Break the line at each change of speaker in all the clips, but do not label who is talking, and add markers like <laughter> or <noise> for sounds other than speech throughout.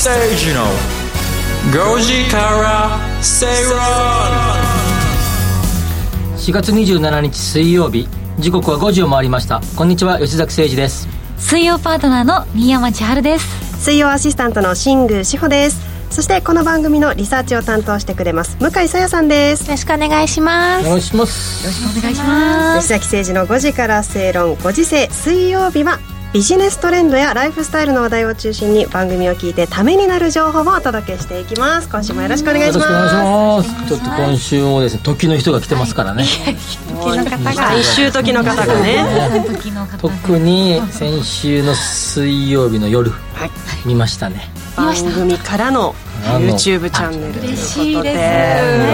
吉崎誠二の5時から正論
4月27日水曜日。時刻は5時を回りました。こんにちは吉崎誠二です。
水曜パートナーの新山千春です。
水曜アシスタントの新宮志保です。そしてこの番組のリサーチを担当してくれます向井さやさんです。
よろしくお願いします。
お願いします。
よろしくお願いします。
吉崎誠二の5時から正論5時制。水曜日はビジネストレンドやライフスタイルの話題を中心に番組を聞いてためになる情報をお届けしていきます。今週もよろしくお願いします。
よろしくお願いしますちょっと今週もですね時の人が来てますからね、
時の方が最終時の方がね。
特に先週の水曜日の夜、見ましたね
番組からの YouTube チャンネルという
嬉
こと
しいで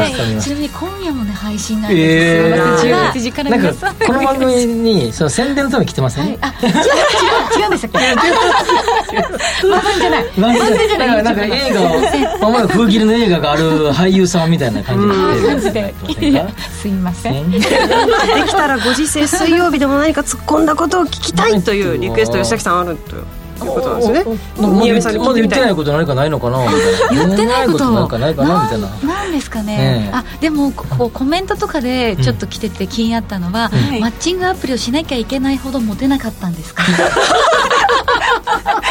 す。
で
ちなみに今夜もね配信なんですよ、
えー。
18時から
なん
皆さん。
かこの番組にその宣伝のために来てません、
はい、あ違う違う違うんでしたっけ番組じゃない。番組じゃない。
なんか映画をまあまだ風切りの映画がある俳優さんみたいな感じで <laughs>
すいません。
できたらご時世水曜日でも何か突っ込んだことを聞きたいというリクエスト吉崎さんあるということなんですね。
まだ言
宮部さんに聞いてみたい
ってないこと何かないのかなみたいな。
言ってないこと。
なんかないかなみたいな。
なんですかね、あでもこうコメントとかでちょっと来てて気になったのは、
うん。
マッチングアプリをしなきゃいけないほどモテなかったんですか？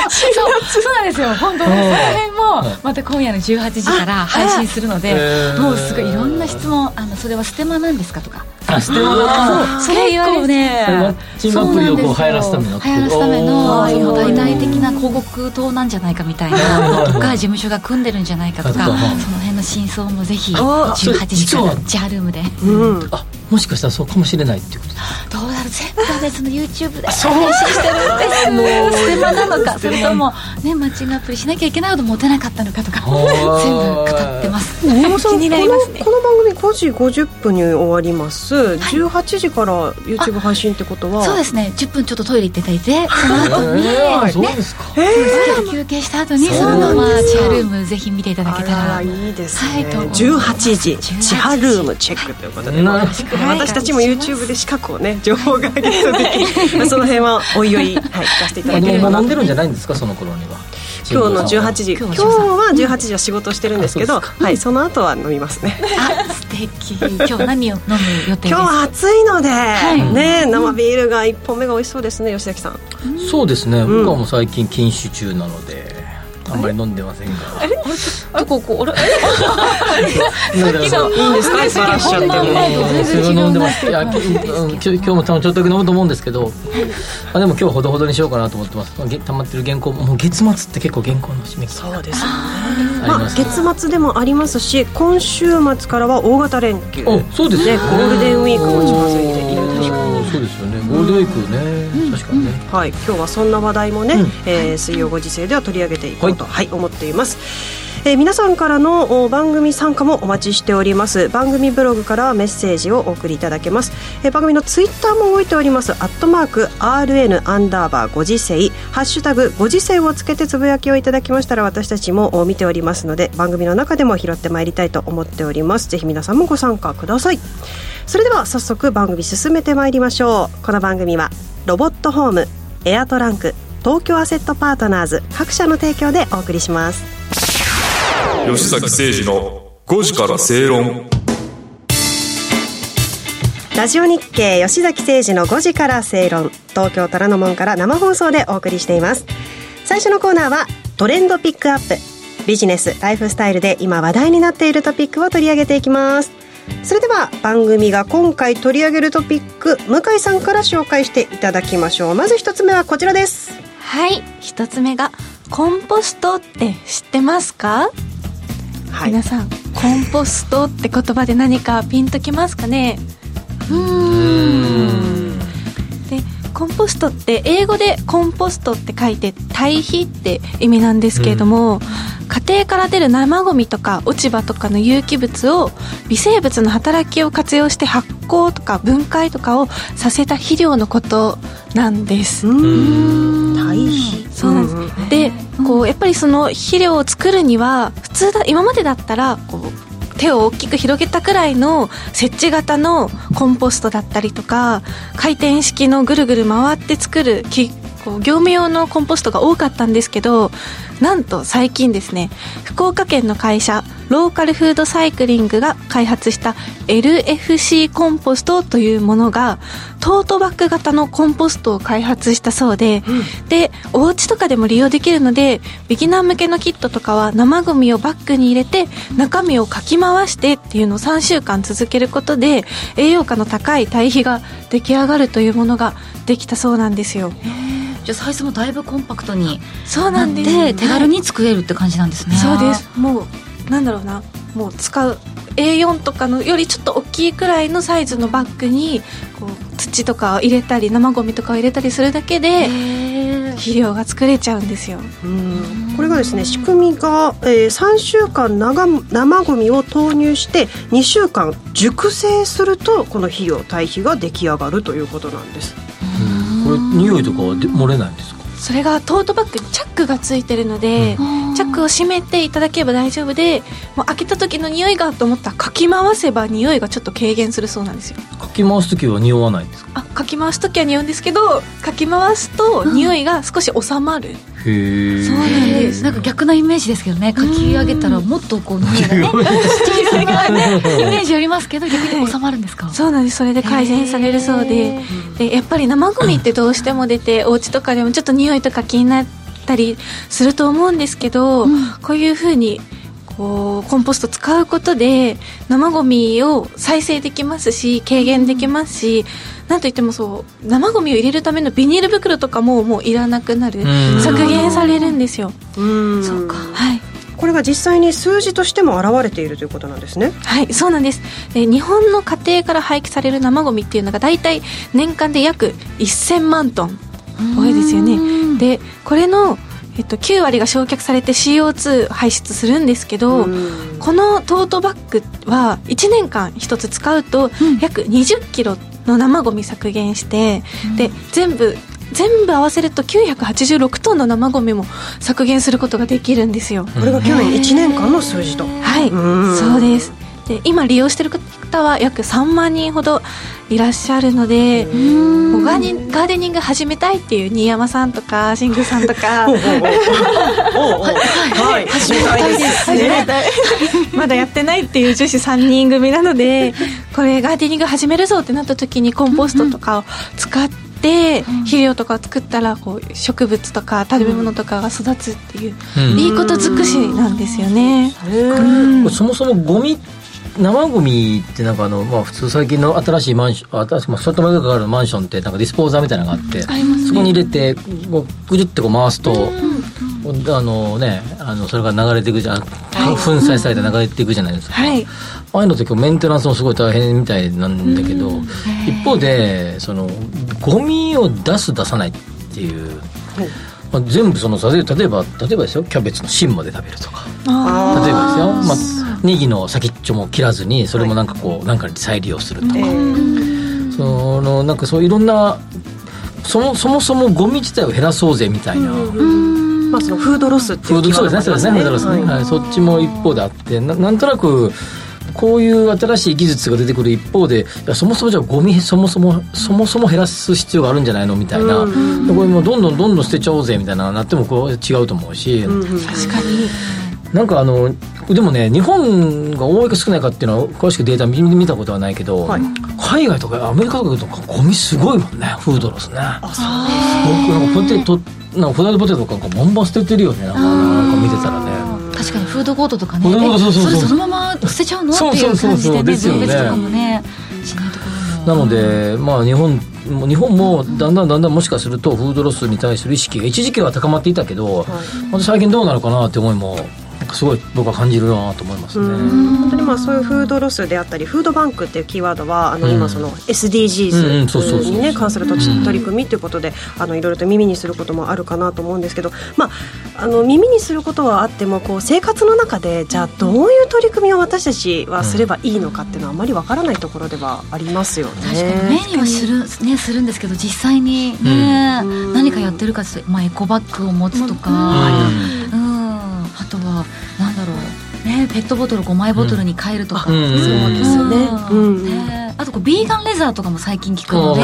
そうそうなんですよ。本当その辺もまた今夜の18時から配信するのでもうすごいいろんな質問あのそれはステマなんですかとか。
あステマ。だな
そう言われて
それマッチングアプリをこう流行らすための
流行らすためのその大々的な広告塔なんじゃないかみたいなとか事務所が組んでるんじゃないかとかその辺の真相もぜひ18時からジャールームで。
うん。
あもしかしたらそうかもしれないっていうことです
どうだろう全部はねその YouTube で配信してるんです。<laughs> ステマなのかそれともねマッチングアプリしなきゃいけないほどモテなかったのかとか全部語ってます。
宮本さん
気になりますね。
このこの番組5時50分に終わります、18時から YouTube 配信ってことは？
そうですね。10分ちょっとトイレ行っていただいてその後に、
えーそう
ね
ですか。
休憩した後にそのままチアルームぜひ見ていただけたら。
いいですね、
はいと
18時
18
チハルームチェックということで
なるほ
私たちも YouTube で資格をね情報がゲットできる。<laughs> その辺はおいおい、はい、出していただければ。
飲んでるんじゃないんですかその頃には。
今日の18時。今日
今日は
は18時は仕事してるんですけど
う
はい、その後は飲みますね。
あ素敵。今日何を飲む予定です
今日は暑いので、
い。
ね生ビールが1本目が美味しそうですね吉崎さん。
そうですね。僕はもう最近禁酒中なのであんまり飲んでませんが
どここあれ？
なん <laughs> だろう
いいんですか？バラしちゃっても。
うんでます。いやきうん今日今日も多分ちょっとだけ飲むと思うんですけどあでも今日ほどほどにしようかなと思ってます。まあげ溜まってる原稿もう月末って結構原稿の締め切り
そうですまあ、月末でもありますし今週末からは大型連休
あそうです
ね。
ね
ゴールデンウィークも近づいているという
うんそうですよねゴールデンウィークね確かにね。
はい、今日はそんな話題もね、
うん。
えー水曜5時制では取り上げていこうと、はい。思っています、えー皆さんからの番組参加もお待ちしております。番組ブログからメッセージをお送りいただけます、えー番組のツイッターも動いております。アットマーク RN アンダーバー5時制ハッシュタグ5時制をつけてつぶやきをいただきましたら私たちも見ておりますので番組の中でも拾ってまいりたいと思っております。ぜひ皆さんもご参加ください。それでは早速番組進めてまいりましょう。この番組はロボットホームエアトランク東京アセットパートナーズ各社の提供でお送りします。
吉崎誠二の5時から正論。
ラジオ日経吉崎誠二の5時から正論。東京虎ノ門から生放送でお送りしています。最初のコーナーはトレンドピックアップ。ビジネスライフスタイルで今話題になっているトピックを取り上げていきます。それでは番組が今回取り上げるトピック向井さんから紹介していただきましょう。まず一つ目はこちらです。
はい。一つ目がコンポストって知ってますか、
はい。
皆さんコンポストって言葉で何かピンときますかね？うーん。でコンポストって英語でコンポストって書いて堆肥って意味なんですけれども、家庭から出る生ゴミとか落ち葉とかの有機物を微生物の働きを活用して発酵とか分解とかをさせた肥料のことなんです。
堆肥
そうなんです、でこうやっぱりその肥料を作るには普通だ今までだったらこう手を大きく広げたくらいの設置型のコンポストだったりとか回転式のぐるぐる回って作るきこう業務用のコンポストが多かったんですけどなんと最近ですね福岡県の会社ローカルフードサイクリングが開発した LFC コンポストというものがトートバッグ型のコンポストを開発したそうで、うん、でお家とかでも利用できるのでビギナー向けのキットとかは生ゴミをバッグに入れて中身をかき回してっていうのを3週間続けることで栄養価の高い堆肥が出来上がるというものができたそうなんですよ。
じゃあサイズもだいぶコンパクトに
そうなん
で手軽に作れるって感じなんですね、
そうです。もうなんだろうな。もう使う A4 とかのよりちょっと大きいくらいのサイズのバッグにこう土とかを入れたり生ゴミとかを入れたりするだけで肥料が作れちゃうんですよ。
これがですね仕組みが、えー、3週間生ゴミを投入して2週間熟成するとこの肥料堆肥が出来上がるということなんです
これ匂いとかは漏れないんですか？
それがトートバッグにチャックがついてるので、うん、チャックを閉めていただければ大丈夫でもう開けた時の匂いがと思ったらかき回せば匂いがちょっと軽減するそうなんですよ。
かき回す時は匂わないんですか？
あかき回す時は匂うんですけどかき回すと匂いが少し収まる、うん、
そうなんです。なんか逆なイメージですけどね。かき上げたらもっとこう匂いがねイメージありますけど逆に収まるんですか、
そうなんです。それで改善されるそうで。でやっぱり生ゴミってどうしても出てお家とかでもちょっと匂いとか気になったりすると思うんですけど、うん、こういうふうにこうコンポスト使うことで生ゴミを再生できますし軽減できますし、なんといってもそう生ゴミを入れるためのビニール袋とかももういらなくなる。削減されるんですよ。
うそうか。
はい。
これが実際に数字としても現れているということなんですね。
はいそうなんです。で日本の家庭から廃棄される生ゴミっていうのが大体年間で約1000万トン。多いですよね。でこれのえっと、9割が焼却されて CO2 排出するんですけどこのトートバッグは1年間1つ使うと約20キロの生ゴミ削減して、うん、で全部全部合わせると986トンの生ゴミも削減することができるんですよ。
これが去年1年間の数字と。
はい。そうです。で今利用してる方は約3万人ほどいらっしゃるのでガーガーデニング始めたいっていう新山さんとかシングさんとか。
はい。始めたいです。ね。<laughs>
まだやってないっていう女子3人組なので <laughs> これガーデニング始めるぞってなった時にコンポストとかを使ってで肥料とかを作ったらこう植物とか食べ物とかが育つっていう、いいこと尽くしなんですよね、
うん、そもそもゴミ生ゴミってなんかあの、まあ、普通最近の新しいマンション新しい、まあ、ショットマグがあるマンションってなんかディスポーザーみたいなのがあって、ね、そこに入れてこうぐじゅってこう回すと、あのねあのそれが流れていくじゃん、はい、粉砕されて流れていくじゃないですか、はい、ああいうのってメンテナンスもすごい大変みたいなんだけど、一方でそのゴミを出す出さないっていう、まあ、全部その例えば例えばですよキャベツの芯まで食べるとか。例えばですよ、まあネギの先っちょも切らずにそれもなんかこう、はい、なんかに再利用するとか、えー、そのなんかそういろんなそもそもそもゴミ自体を減らそうぜみたいな。
まあ、そのフードロスっていう、
そうですねそうですねフードロスね、はい、そっちも一方であってななんとなくこういう新しい技術が出てくる一方でいやそもそもじゃあゴミそもそもそもそも減らす必要があるんじゃないの？みたいな、これもどんどんどんどん捨てちゃおうぜみたいななってもこう違うと思うし、
確かに。
なんかあのでもね日本が多いか少ないかっていうのは詳しくデータ見見たことはないけど、はい、海外とかアメリカとかゴミすごいもんねフードロスね。あそう。僕なんかポテトなんかフライドポテトとかバンバン捨ててるよねなんかなんか見てたらね
フードコートとかね。そうそうそれそのまま捨てちゃうの？っていう感じでね分別とかもねしないとこ
ろも。なのでまあ日本日本もだんだんだんだんもしかするとフードロスに対する意識が一時期は高まっていたけど、はい、また最近どうなるかなって思いもすごい僕は感じるなと思いますね。
本当にまあそういうフードロスであったりフードバンクっていうキーワードはあの今その SDGs にね関する取り組みということであのいろいろと耳にすることもあるかなと思うんですけど、まあ、あの耳にすることはあってもこう生活の中でじゃあどういう取り組みを私たちはすればいいのかっていうのはあまりわからないところではありますよね。
確かに。目にはする,、ね、するんですけど実際にね、うん、何かやってるかまあ、エコバッグを持つとか。うんあとはなんだろう。ねペットボトル5枚ボトルに変えるとか、
うん、そうですよね、うん、ね。
あとこうビーガンレザーとかも最近聞くので。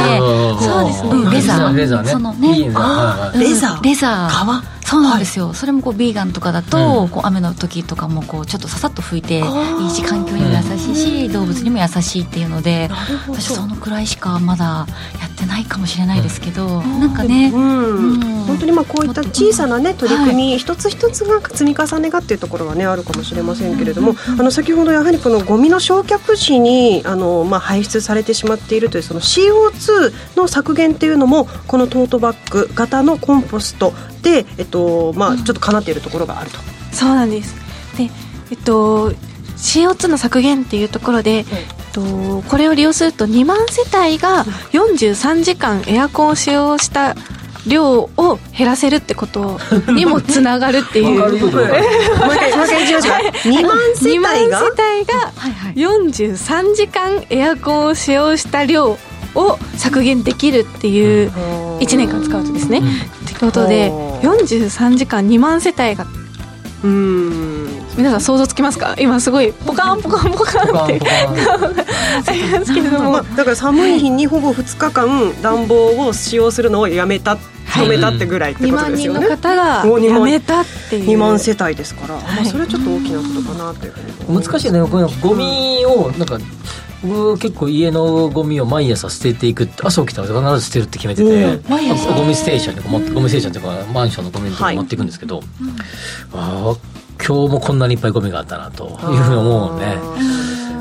そうですね。
レザー
レザーね。
そのね。
レザー。
レザー。
革？
そうなんですよ、はい、それもこうビーガンとかだと、うん、こう雨の時とかもこうちょっとささっと拭いていいし環境にも優しいし、うん、動物にも優しいっていうので私そのくらいしかまだやってないかもしれないですけど、うん、なんかね、
本当にまあこういった小さなね取り組み、はい、一つ一つが積み重ねがっていうところはねあるかもしれませんけれども、あの先ほどやはりこのゴミの焼却時にあのまあ排出されてしまっているというその CO2 の削減っていうのもこのトートバッグ型のコンポストで、えっとまあ、ちょっとかなっているところがあると。
そうなんです。で、えっと、CO2 の削減っていうところで、えっと、これを利用すると2万世帯が43時間エアコンを使用した量を減らせるってこと <laughs> にもつながるっていう。2
万世帯が
？43時間エアコンを使用した量を削減できるっていう1年間使うとですね、うん、ことで43時間2万世帯が。うん。皆さん想像つきますか？今すごいポカンポカンポカンって。ありますけれども、まあ、
だから寒い日にほぼ2日間暖房を使用するのをやめた止めたってぐらいってことですよね、
2万人の方がやめたっていう。
2万世帯ですから、はい、まあ、それはちょっと大きなことかなというふうに
難しいね。このゴミをなんか僕結構家のゴミを毎朝捨てていくって朝起きたら必ず捨てるって決めてて、うん、ゴミステーションにゴミステーションっていうかマンションのゴミのとこ持っていくんですけど、はい、ああ今日もこんなにいっぱいゴミがあったなというふうに思うので。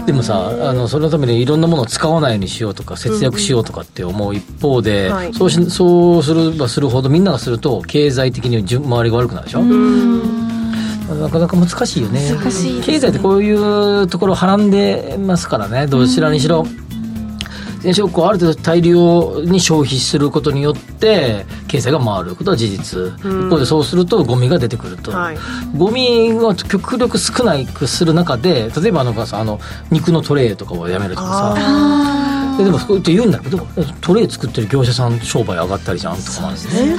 でもさあのそのためにいろんなものを使わないようにしようとか節約しようとかって思う一方で、うんはい、そうしそうすればするほどみんながすると経済的に周りが悪くなるでしょ？うなかなか難しいよね。
難しい、
ね、経済ってこういうところをはらんでますからね。どちらにしろ、電子こうある程度大量に消費することによって経済が回ることは事実、うん、一方でそうするとゴミが出てくると、はい、ゴミが極力少ないくする中で例えばあのさあの肉のトレーとかをやめるとかさ。ででもそう言って言うんだけどトレー作ってる業者さん商売上がったりじゃんとかなんですね。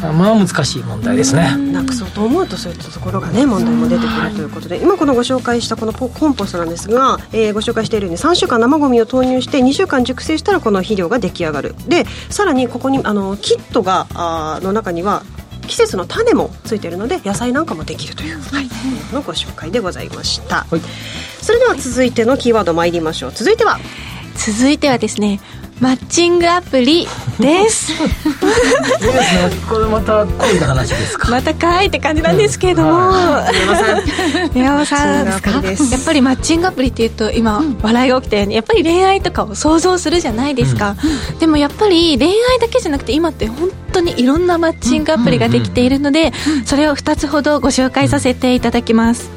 まあ難しい問題ですね。
なくそうと思うとそういったところがね問題も出てくるということで。今このご紹介したこのコンポストなんですが、えー、ご紹介しているように3週間生ゴミを投入して2週間熟成したらこの肥料が出来上がる。でさらにここにあのキットがあの中には季節の種もついているので野菜なんかもできるという、はい、のご紹介でございました、はい、それでは続いてのキーワード参りましょう。続いては。
続いてはですねマッチングアプリです。いいですね
これまた恋の話ですか？
またかいって感じなんですけれども、宮尾さんやっぱりマッチングアプリっていうと今、うん、笑いが起きたようにやっぱり恋愛とかを想像するじゃないですか、うん、でもやっぱり恋愛だけじゃなくて今って本当にいろんなマッチングアプリができているので、それを2つほどご紹介させていただきます、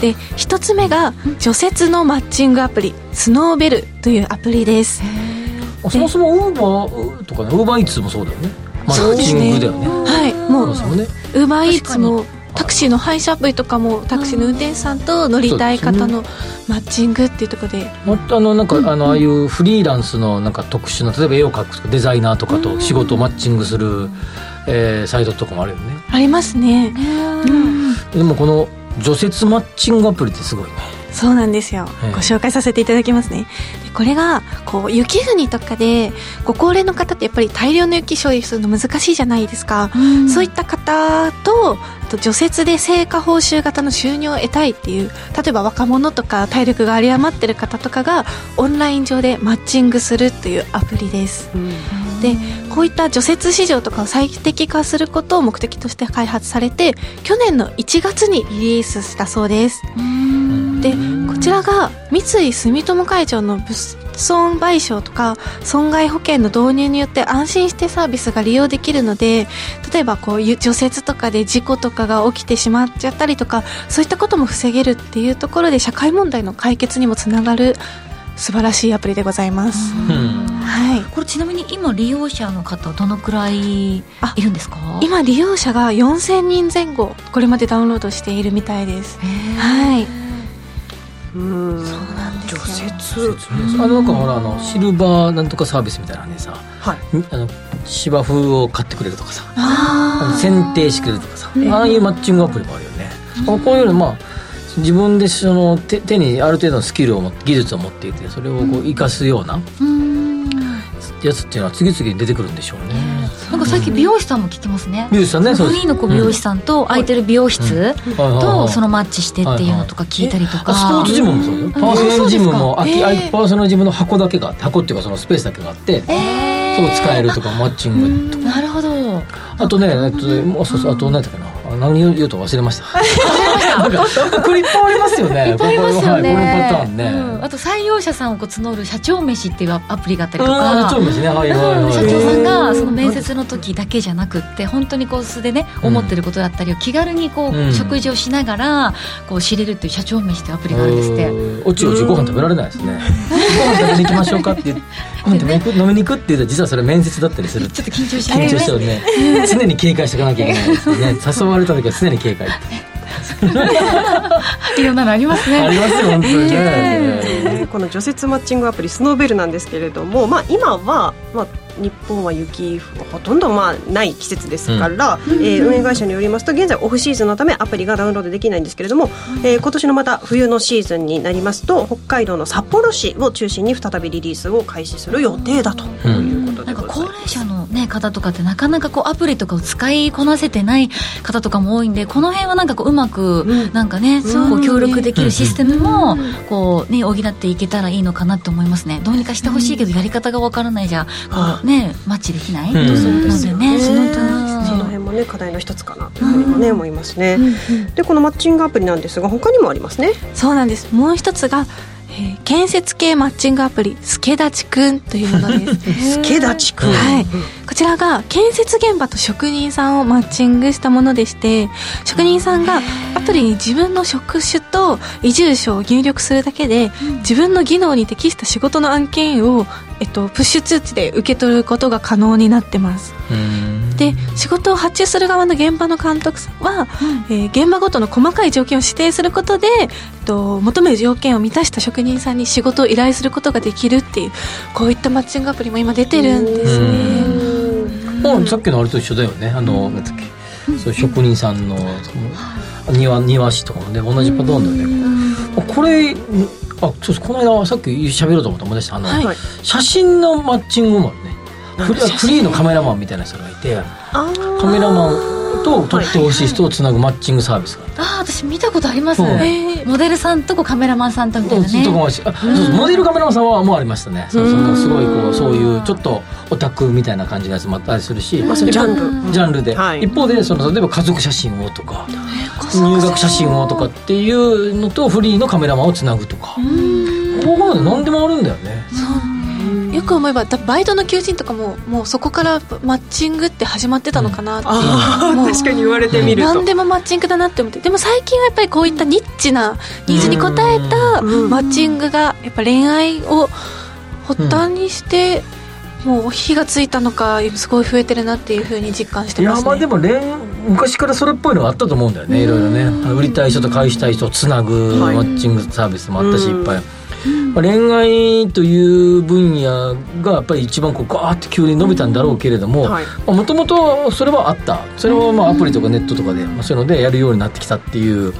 で1つ目が除雪のマッチングアプリスノーベルというアプリです
そもそもウーバーとかねウーバーイーツもそうだよね。マッチングだよね。
はい。もうウーバーイーツもタクシーの配車アプリとかもタクシーの運転手さんと乗りたい方のマッチングっていうところで。
またあのなんか、あのああいうフリーランスのなんか特殊な例えば絵を描くとかデザイナーとかと仕事をマッチングする、えー、サイトとかもあるよね。
ありますね、
うん、でもこの除雪マッチングアプリってすごいね
そうなんですよ、ご紹介させていただきますね。これがこう雪国とかでご高齢の方ってやっぱり大量の雪処理するの難しいじゃないですか、うん、そういった方とと除雪で成果報酬型の収入を得たいっていう例えば若者とか体力が有り余ってる方とかがオンライン上でマッチングするというアプリです、うん、でこういった除雪市場とかを最適化することを目的として開発されて去年の1月にリリースしたそうです、でこちらが三井住友海上の物損賠償とか損害保険の導入によって安心してサービスが利用できるので例えばこう除雪とかで事故とかが起きてしまっちゃったりとかそういったことも防げるっていうところで社会問題の解決にもつながる素晴らしいアプリでございます、
はい、これちなみに今利用者の方どのくらいいるんですか？
今利用者が4000人前後これまでダウンロードしているみたいです。はい
うん。そうなんですよ。除雪
あのなんかほらあのシルバーなんとかサービスみたいなんでさ、はい、あの芝生を買ってくれるとかさ剪定してくれるとかさ、ああいうマッチングアプリもあるよね、こういうのまあ自分でその手手にある程度のスキルを持って技術を持っていてそれをこう生かすようなやつっていうのは次々に出てくるんでしょうね
なんか最近美容師さんも聞きますね。
美容師さんね
フリーのこう美容師さんと空いてる美容室とそのマッチしてっていうのとか聞いたりとか、
あスポーツジムもそう？よパーソナルジムもパーソナルジムの箱だけがあって箱っていうかそのスペースだけがあってそう使えるとかマッチングとか。
なるほど。
あとねえっとあと何だっけな。あ何を言うと忘れました <laughs> これいっぱいありますよね
いっぱいありますよね、
はい、パターンね、
うんあと採用者さんを募る社長飯っていうアプリがあったりとか
あそうですねはいはいはい、
社長さんがその面接の時だけじゃなくって本当にこう素でね思ってることだったりを気軽にこ
う
うん食事をしながらこう知れるっていう社長飯っていうアプリがあるんですって
おちおちご飯食べられないですねご飯食べに行きましょうかって言ってご飯食べに行く飲みに行くって言ったら実はそれ面接だったりする
ちょっと緊張し
緊張してるね常に警戒していかなきゃいけないですね誘われた時は常に警戒 <laughs>
いろんなのあります
あ
ね
りますよ本当にね、
ねこの除雪マッチングアプリスノーベルなんですけれども、まあ、今は、まあ、日本は雪ほとんどまあない季節ですから、えー運営会社によりますと現在オフシーズンのためアプリがダウンロードできないんですけれども、えー今年のまた冬のシーズンになりますと北海道の札幌市を中心に再びリリースを開始する予定だという
方とかってなかなかこうアプリとかを使いこなせてない方とかも多いんでこの辺はなんかこううまくなんかね、こう協力できるシステムもこう、ね、補っていけたらいいのかなって思いますね。どうにかしてほしいけどやり方がわからないじゃこう、ね、マッチできない、
うん
のでね。その
その辺もね課題の一つかなというふうにもね思いますね。でこのマッチングアプリなんですが他にもありますね。
そうなんです。もう一つが、えー建設系マッチングアプリスケダチくんというものです。<laughs>
スケダチ君。
はい、こちらが建設現場と職人さんをマッチングしたものでして職人さんがアプリに自分の職種と移住所を入力するだけで自分の技能に適した仕事の案件を、えっと、プッシュ通知で受け取ることが可能になってます。
うん
で仕事を発注する側の現場の監督さん。は、えー現場ごとの細かい条件を指定することで、えっと、求める条件を満たした職人さんに仕事を依頼することができるっていうこういったマッチングアプリも今出てるんですね。
もうさっきのあれと一緒だよね。あのなんだっけ。そう職人さんのその庭庭師とかもね同じパターンだよね。あこれあそうこの間さっき喋ろうと思って思い出した。あの、
はい。
写真のマッチングもあるねフリーのカメラマンみたいな人がいてカメラマンと撮ってほしい人をつなぐマッチングサービスがある
ああ私見たことあります、
うん。
えー。
モデルさんとこうカメラマンさんとみたいなね。
モデルカメラマンさんはもうありましたね。そうそうすごいこうそういうちょっとオタクみたいな感じのやつもあったりするし、
ジャンル。
ジャンルで、
はい。
一方でその例えば家族写真をとか入学写真をとかっていうのとフリーのカメラマンをつなぐとか。ここまで何でもあるんだよね
よく思えばだバイトの求人とかももうそこからマッチングって始まってたのかなっていう、
確かに言われてみると。
何でもマッチングだなって思って。でも最近はやっぱりこういったニッチなニーズに応えた
うん。
マッチングがやっぱ恋愛を発端にして、もう火がついたのかすごい増えてるなっていうふうに実感して
い
ますね。
やまあでも恋昔からそれっぽいのがあったと思うんだよね。いろいろね。売りたい人と買いしたい人をつなぐ
はい。
マッチングサービスもあったし
うん
いっぱい、まあ恋愛という分野がやっぱり一番こうガーッと急に伸びたんだろうけれども
はい。
もともとそれはあった。それはまあアプリとかネットとかで、まあ、そういうのでやるようになってきたっていう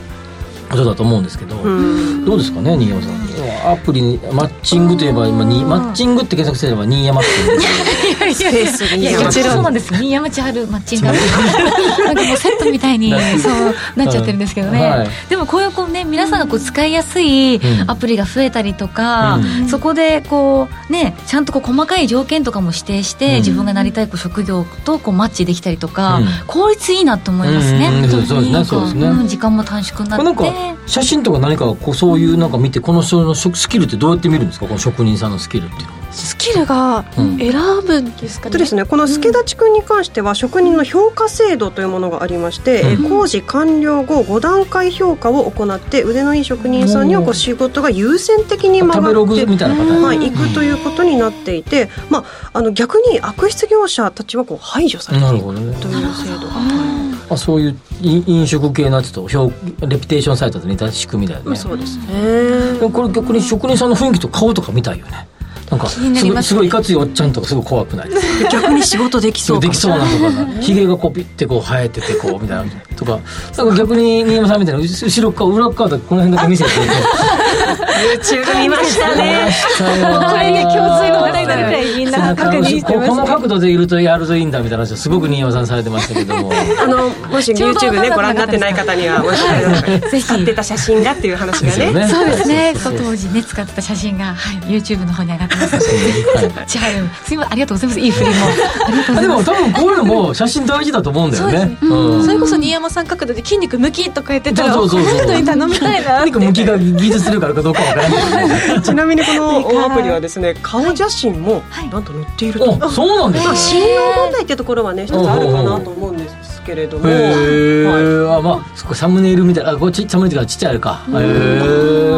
ことだと思うんですけど、
うん。
どうですかね新山さん。アプリにマッチングといえば今にマッチングって検索すれば新山って言 <laughs> うんです。けど
いやいやいやいや
もちろん
そうなんです。新山千春マッチング。アプリなんかもうセットみたいにそうなっちゃってるんですけどね、
はい。
でもこういうこうね皆さんがこう使いやすい
うん。
アプリが増えたりとか、
うん。
そこでこうねちゃんとこう細かい条件とかも指定して、
うん。
自分がなりたいこう職業とこうマッチできたりとか、
うん。
効率いいなと思いますね、
うん。そうそうですね。そうですね。
ん。時間も短縮になって
写真とか何かこうそういうなんか見てこの人の職スキルってどうやって見るんですか？この職人さんのスキルっていうのは。
スキルが
うん。
選ぶんですかね、
とですね、この助立君に関しては職人の評価制度というものがありまして、えー工事完了後5段階評価を行って腕のいい職人さんにはこう仕事が優先的に回
食べログ
って
みたいなパターン
はい、行くということになっていて、まあ、あの逆に悪質業者たちはこう排除されていくという制度が、
あそういう飲飲食系のやつと評レピテーションサイトと似た仕組みだよね。
そうですね。
でもこれ逆に職人さんの雰囲気と顔とか見たいよね。なんかすごいすごいいかついおっちゃんとかすごい怖くないですか？
逆に仕事できそう
できそうなとかひげ <laughs> がこうピッてこう生えててこうみたいなとか。なんか逆に新山さんみたいな後ろ側裏側だこの辺だけ見せて
YouTube 見ましたね。
これね共通の話題になるくらいみんな確認して。ます
この角度でいるとやるといいんだみたいな話をすごく新山さんされてましたけども
あのもし YouTube ねご覧になってない方にはもし使ってた写真がっていう話がね。
ね。そうですね。当時ね使ってた写真が、はい、YouTube の方に上がってます。<laughs> ので、はい、違う。すみません。ありがとうございます。いい振りも。
でも多分こういうのも写真大事だと思うんだよね。
それこそ新山さん角度で筋肉むきとか言ってたらそうそうそうそう。に頼みたいな <laughs>
筋肉むきが技術するからかどうかわからない
ちなみにこのアプリはですね顔写真もなんと載っていると、
そうなんですか
信用問題っていうところはね一つあるかなと思うんですけれども、
へえ、はい、あまあそこサムネイルみたいなあこっちサムネイルがちっちゃいあれか。へえ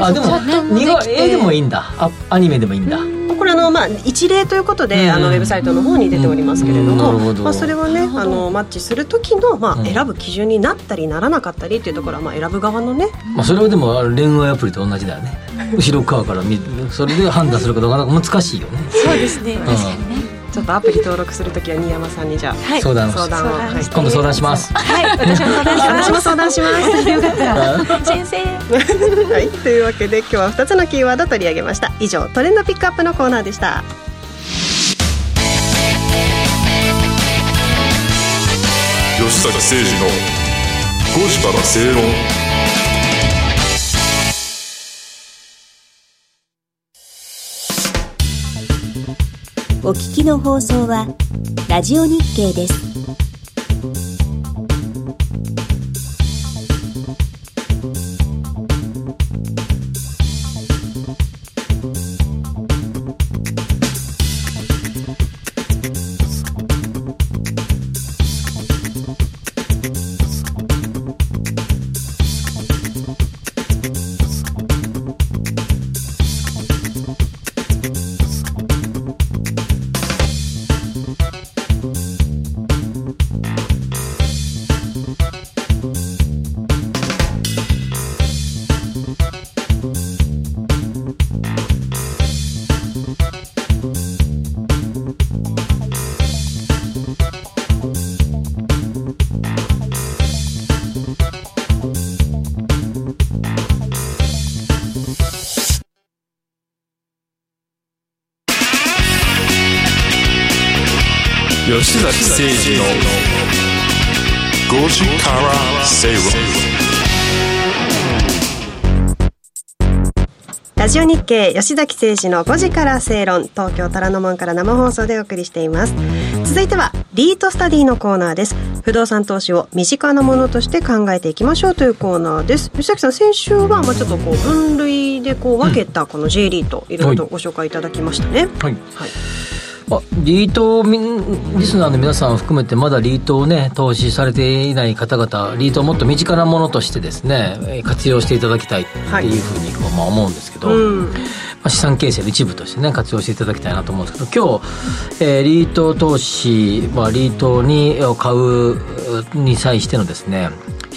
あでも苦絵でもいいんだ。あアニメでもいいんだ
これあの、まあ、一例ということで、あのウェブサイトの方に出ておりますけれども、まあ、それはねあのマッチする時の、まあ、選ぶ基準になったりならなかったりっていうところは、まあ、選ぶ側のね、
まあ、それはでも恋愛アプリと同じだよね。後ろ側から見それで判断するかどうか難しいよね。
そうですね。確かにね
ちょっとアプリ登録するときは新山さんにじゃあ、
はい、相談相談を、はい、今度相談します。
はい。私も相談します。
私も相談します。
よかったら。<laughs> 先生。<laughs>
はい。というわけで今日は2つのキーワード取り上げました。以上トレンドピックアップのコーナーでした。
吉崎誠二の5時から正論
お聞きの放送はラジオ日経です。
ジオ日経吉崎誠二の5時から正論東京虎ノ門から生放送でお送りしています。続いてはリートスタディのコーナーです。不動産投資を身近なものとして考えていきましょうというコーナーです。吉崎さん先週はまあちょっとこう分類でこう分けたこの J リートいろいろとご紹介いただきましたね、
はい、はいあリートリスナーの皆さんを含めてまだリートをね投資されていない方々リートをもっと身近なものとしてですね活用していただきたいっていうふうに、はい、まあ、思うんですけど、うん。まあ、資産形成の一部としてね活用していただきたいなと思うんですけど今日、えー、リート投資、まあ、リートに買うに際してのですね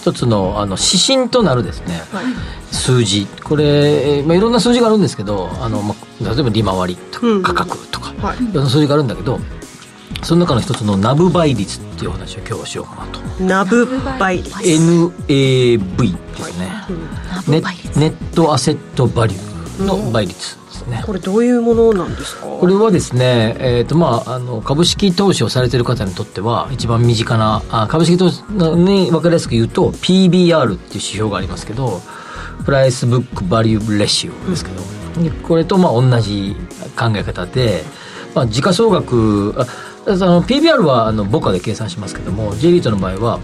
一つのあの指針となるですね、はい、数字。これ、まあ、いろんな数字があるんですけどあの、まあ、例えば利回りとか価格とか、はい、いろんな数字があるんだけどその中の一つのナブ倍率っていう話を今日はしようかなと。
ナブ倍率。
NAV ですね、はい、ネネットアセットバリューの倍率
ね。これどういうものなんですか？
これはですね、えーとまあ、あの株式投資をされている方にとっては一番身近なあ株式投資に分かりやすく言うと PBR っていう指標がありますけどプライスブックバリューレシオですけど、うん、これとまあ同じ考え方で、まあ、時価総額ああの PBR はあの母価で計算しますけども J リートの場合は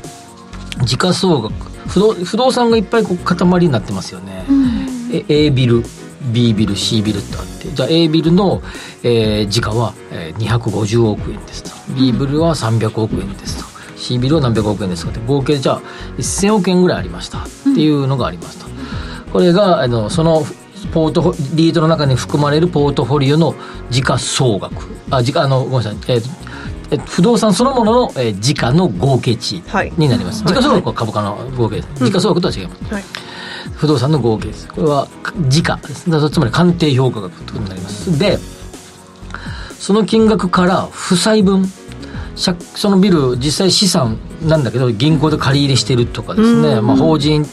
時価総額不動不動産がいっぱいこう塊になってますよね、うん、A ビル B ビル C ビルってあってじゃあ A ビルの、えー、時価は、えー、250億円ですと。B ビルは300億円ですと。C ビルは何百億円ですかって。合計じゃあ1000億円ぐらいありました。っていうのがありますと、これがあのそのポートリートの中に含まれるポートフォリオの時価総額。あ時価あのごめんなさい、えー、不動産そのものの、えー、時価の合計値になります、はい、時価総額は株価の合計、時価総額とは違います、はい不動産の合計です。これは時価です。つまり鑑定評価額ということになります。でその金額から負債分そのビル実際資産なんだけど銀行で借り入れしてるとかですね、まあ、法人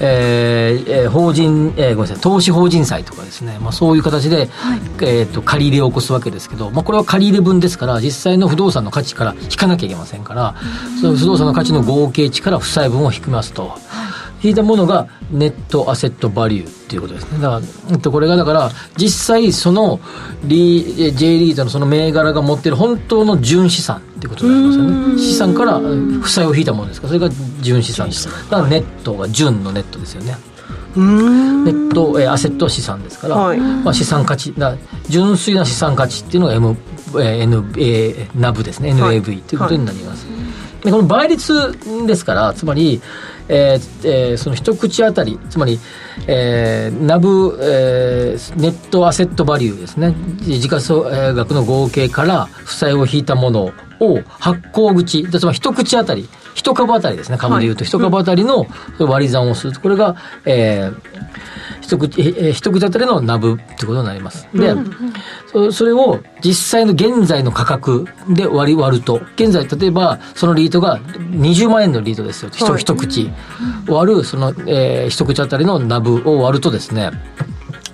えーえー、法人、えー、ごめんなさい。投資法人債とかですね、まあ、そういう形で、はい、えーと、借り入れを起こすわけですけど、まあ、これは借り入れ分ですから実際の不動産の価値から引かなきゃいけませんからその不動産の価値の合計値から負債分を引きますと。はい引いたものがネットアセットバリューっていうことですね。だから、これがだから、実際そのリ J リードのその銘柄が持っている本当の純資産っていうことになりますよね。資産から負債を引いたものです。から、それが純資産です。だからネットが純のネットですよね。ネット、えー、アセットは資産ですから、はい、まあ、資産価値だ純粋な資産価値っていうのが M、えー N えー、NAV ですね。NAV ということになります、はい、でこの倍率ですからつまりえーえー、その一口当たりつまり、えー、ナブ、えー、ネットアセットバリューですね。時価総額の合計から負債を引いたものを発行口つまり一口当たり一株当たりですね株でいうと一株当たりの割り算をするこれが、えー、一口、え一口当たりのナブってことになります。で、そそれを実際の現在の価格で割り割ると、現在例えばそのリートが20万円のリートですよ。一、はい、一口。割る、その、えー、一口当たりのナブを割るとですね、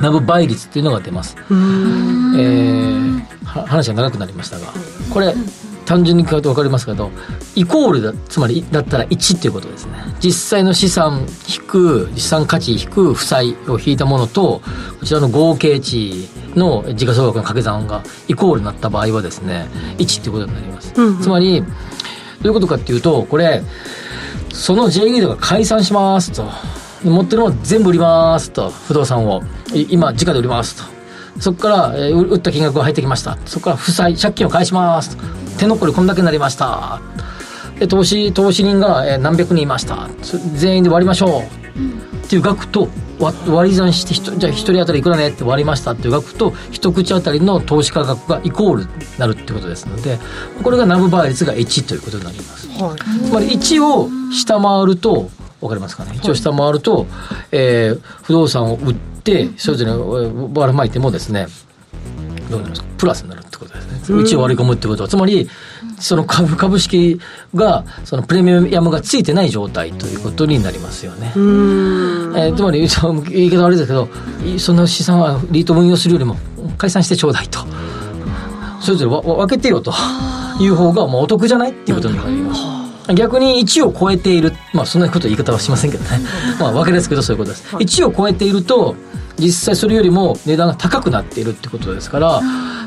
ナブ倍率っていうのが出ます。えー、話が長くなりましたが、これ、単純に書くと分かりますけどイコールだつまりだったら1っていうことですね。実際の資産引く資産価値引く負債を引いたものとこちらの合計値の時価総額の掛け算がイコールになった場合はですね1っていうことになります、うんうん、つまりどういうことかっていうとこれその J リードが解散しますと。持ってるもの全部売りますと不動産を。今時価で売りますとそこから、えー、売った金額が入ってきました。そこから負債借金を返します。手残りこんだけになりました。で投資投資人が、えー、何百人いました。全員で割りましょう、っていう額と割り算してじゃあ1人当たりいくらねって割りました。っていう額と一口当たりの投資価格がイコールになるってことですのでこれがナブ倍率が1ということになります、はい、つまり1を下回ると分かりますかね。1を下回ると、えー、不動産を売ってそれぞればらまいてもですねどうなりますか。プラスになるってことですね。1を割り込むってことは。つまりその株株式がそのプレミアムがついてない状態ということになりますよね。えー、つまり言い方悪いですけどその資産はリート運用するよりも解散してちょうだいと。それぞれ分けてよという方がもうお得じゃないっていうことになります。逆に1を超えている、まあそんなこと言い方はしませんけどね。<laughs> まあ分けですけどそういうことです。1を超えていると、実際それよりも値段が高くなっているってことですから、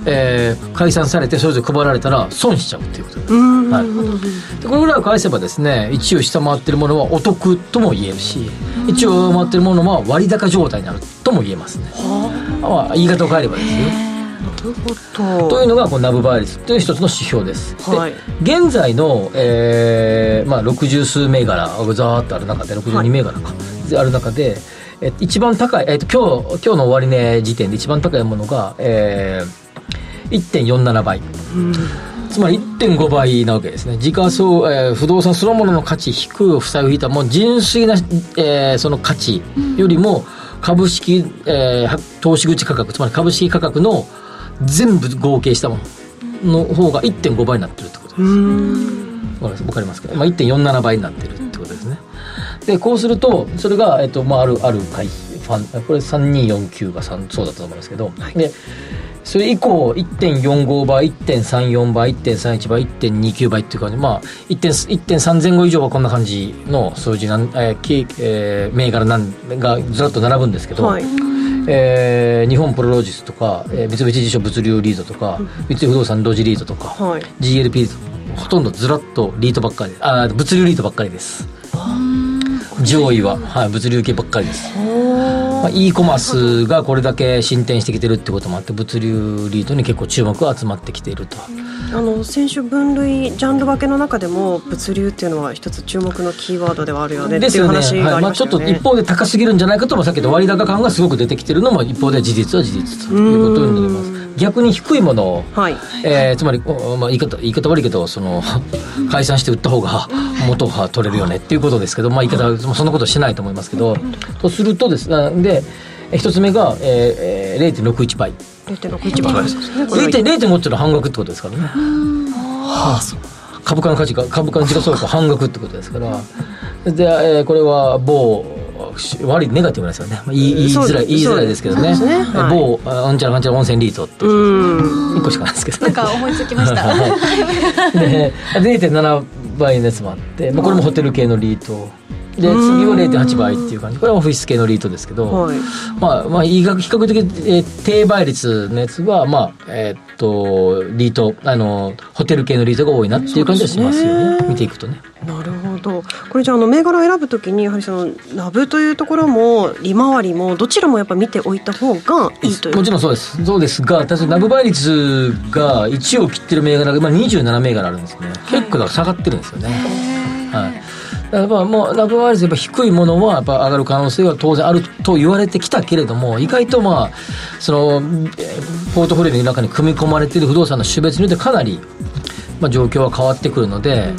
えー、解散されてそれぞれ配られたら損しちゃうっていうことです。はい、でこれぐらいを返せばですね1を下回ってるものはお得とも言えるし1を上回ってるものは割高状態になるとも言えますね。まあ、言い方を変えればですよ。というのがこのナブ倍率という一つの指標です。はい、で現在の、えーまあ、60数銘柄がざーっとある中で62銘柄か、はい、ある中でえ一番高い、えっと、今日今日の終値時点で一番高いものが、えー、1.47倍。つまり1.5倍なわけですね。時価総、えー、不動産そのものの価値引く負債を引いたもう純粋な、えー、その価値よりも株式、えー、投資口価格、つまり株式価格の全部合計したものの方が1.5倍になってるってことです。わかりますか、まあ、1.47倍になってるってことですね。でこうするとそれが、えっとまあ、あるある会ファンこれ3249がそうだったと思うんですけど、はい、でそれ以降1.45倍1.34倍1.31倍1.29倍っていう感じ。まあ1.3前後以上はこんな感じの数字なん、えーえー、銘柄なんがずらっと並ぶんですけど、はい、えー、日本プロロージスとか、えー、三菱地所物流リードとか、三井不動産ロジリードとか、はい、GLP ほとんどずらっとリートばっかりあ物流リートばっかりです。上位は、はい、物流系ばっかりです。まあ、e コマースがこれだけ進展してきてるってこともあって物流リードに結構注目が集まってきていると。
あの先週分類ジャンル分けの中でも物流っていうのは一つ注目のキーワードではあるよね。っていう話がありましたよね、はい。まあ、
ちょっと一方で高すぎるんじゃないかともさっきの割高感がすごく出てきてるのも一方で事実は事実ということになります。逆に低いものを、
はい。
えーつまり、おまあ、言い方言い方悪いけどその解散して売った方が元が取れるよねっていうことですけど、まあ、言い方はそんなことしないと思いますけど、とするとです。ねでえ一つ目が、えーえー、0.61倍
0.61倍ですねこれは
0.5っていうのは半額ってことですからね。株価の価値が株価の時価総額が半額ってことですから。で、えーこれは某悪いネガティブなんですよね、まあ、言い言いづらい
そう
言いづらいですけどね。
ね。はい。
某あうんちゃらかんちゃら温泉リートって
う。ん。
1個しかないですけどね。
なんか思いつきました。
で <laughs> 0.7倍のやつもあって、まあ、これもホテル系のリートで次は0.8倍っていう感じ。これはオフィス系のリートですけど、
はい。
まあまあ比較比較的、えー低倍率のやつはまあえーっとリートあのホテル系のリートが多いなっていう感じはしますよね。見ていくとね。
なるほど。これじゃああの銘柄を選ぶときにやはりそのナブというところも利回りもどちらもやっぱ見ておいた方がいいという。
もちろんそうです。そうですがただナブ倍率が1を切ってる銘柄が、まあ、27銘柄あるんですね。結構だから下がってるんですよね。はいやっぱもうラブ倍率やっぱ低いものはやっぱ上がる可能性は当然あると言われてきたけれども意外とまあそのポートフォリオの中に組み込まれている不動産の種別によってかなりまあ、状況は変わってくるので、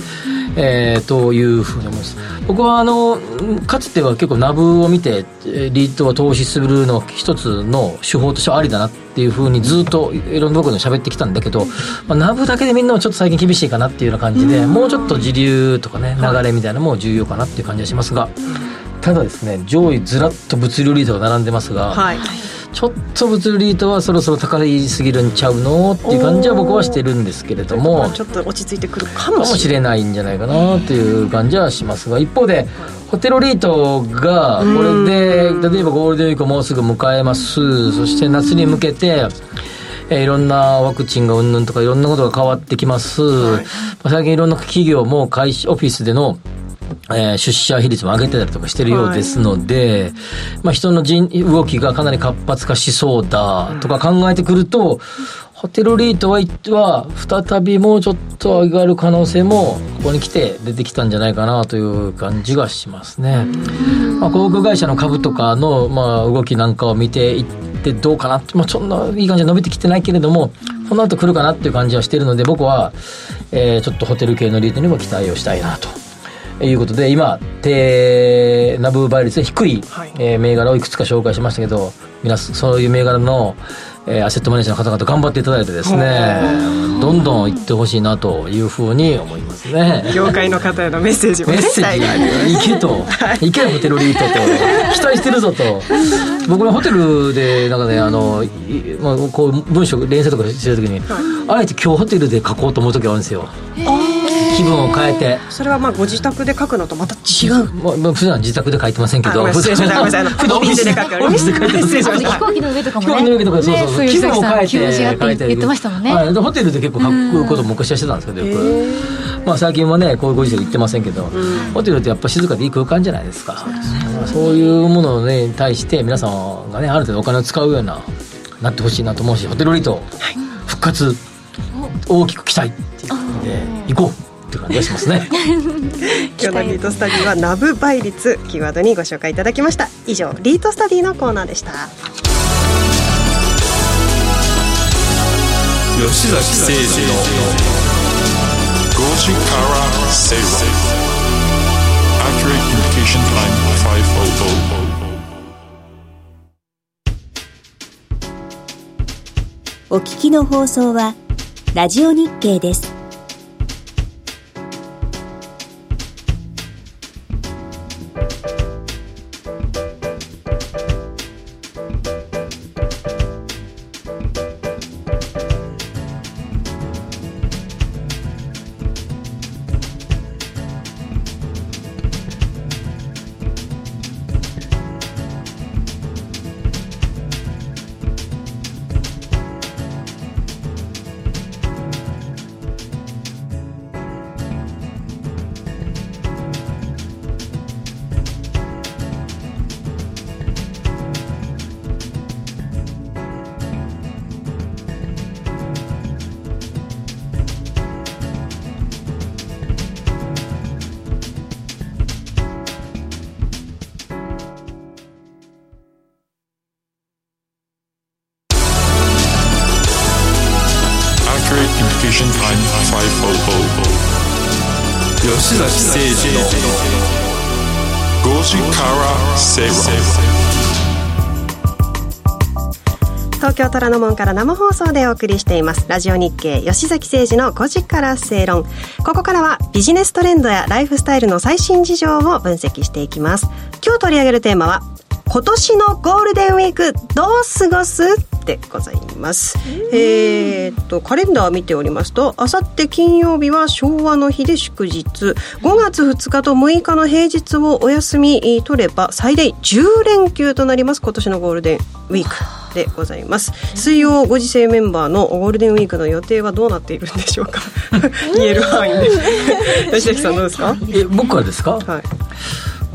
えーというふうに思います。僕はあのかつては結構ナブを見てえーリートは投資するの一つの手法としてはありだなっていうふうにずっといろんなところで喋ってきたんだけど、まあ、ナブだけでみんなもちょっと最近厳しいかなっていうような感じでもうちょっと時流とかね流れみたいなのも重要かなっていう感じがしますがただですね上位ずらっと物流リートが並んでますが、
はい
ちょっと物流リートはそろそろ高いすぎるんちゃうのっていう感じは僕はしてるんですけれども。
ちょっと落ち着いてくるか
かも
もしれ
ないんじゃないかなという。感じはしますが一方でホテルリートがこれで例えばゴールデンウィークをもうすぐ迎えます。そして夏に向けてえーいろんなワクチンがうんぬんとかいろんなことが変わってきます、まあ最近いろんな企業も会社オフィスでのえー出社比率も上げてたりとかしてるようですので、まあ人の人動きがかなり活発化しそうだとか考えてくると、ホテルリートはは再びもうちょっと上がる可能性もここに来て出てきたんじゃないかなという感じがしますね。まあ、航空会社の株とかの、まあ、動きなんかを見ていってどうかなって、まあ、そんないい感じで伸びてきてないけれどもこの後来るかなっていう感じはしてるので僕は、えーちょっとホテル系のリートにも期待をしたいなと。いうことで今低ナブ倍率で低い、えー銘柄をいくつか紹介しましたけど皆さんそういう銘柄の、えーアセットマネージャーの方々頑張っていただいてですねどんどん行ってほしいなというふうに思いますね。
業界の方へのメッセージもね
メッセージがあるよ。行けと、行けよホテルリートって期待してるぞと。僕ねホテルでなんかねあの、いまあ、こう文章連載とかしてる時に、あえて今日ホテルで書こうと思う時あるんですよ気分を変えて。
それはまあご自宅で書くのとまた違う。
まあ、まあ普段自宅で書いてませんけど。
失礼しましたごめんなさい。あの
普段 <laughs>
オフィスで書く
オフィスで書い
飛行機の上とかもね。
飛行機の上とかそうそうそう、
ね
気分を変えて書いて
言ってましたもんね。
はい、でホテルで結構書くことも昔はしてたんですけどよくまあ最近はねこういうご時世言ってませんけど、ホテルってやっぱ静かでいい空間じゃないですか。まあそういうものに対して皆さんがねある程度お金を使うようななってほしいなと思うしホテルリート復活大きく期待っていう感じで行こうって感じがしますね。<laughs>
今日のリートスタディはナブ倍率キーワードにご紹介いただきました。以上リートスタディのコーナーでした。
吉崎誠二の5時から正論 Accurate Communication Time 500
お聞きの放送はラジオ日経です。
虎ノ門から生放送でお送りしています。ラジオ日経吉崎誠二の5時から正論。ここからはビジネストレンドやライフスタイルの最新事情を分析していきます。今日取り上げるテーマは今年のゴールデンウィークどう過ごすでございます。えー、っとカレンダー見ておりますとあさって金曜日は昭和の日で祝日。5月2日と6日の平日をお休み取れば最大10連休となります今年のゴールデンウィークでございます。水曜ご時世メンバーのゴールデンウィークの予定はどうなっているんでしょうか？<laughs> 言える範囲で。<laughs> 吉崎さんどうですか？
え僕はですか？
はい。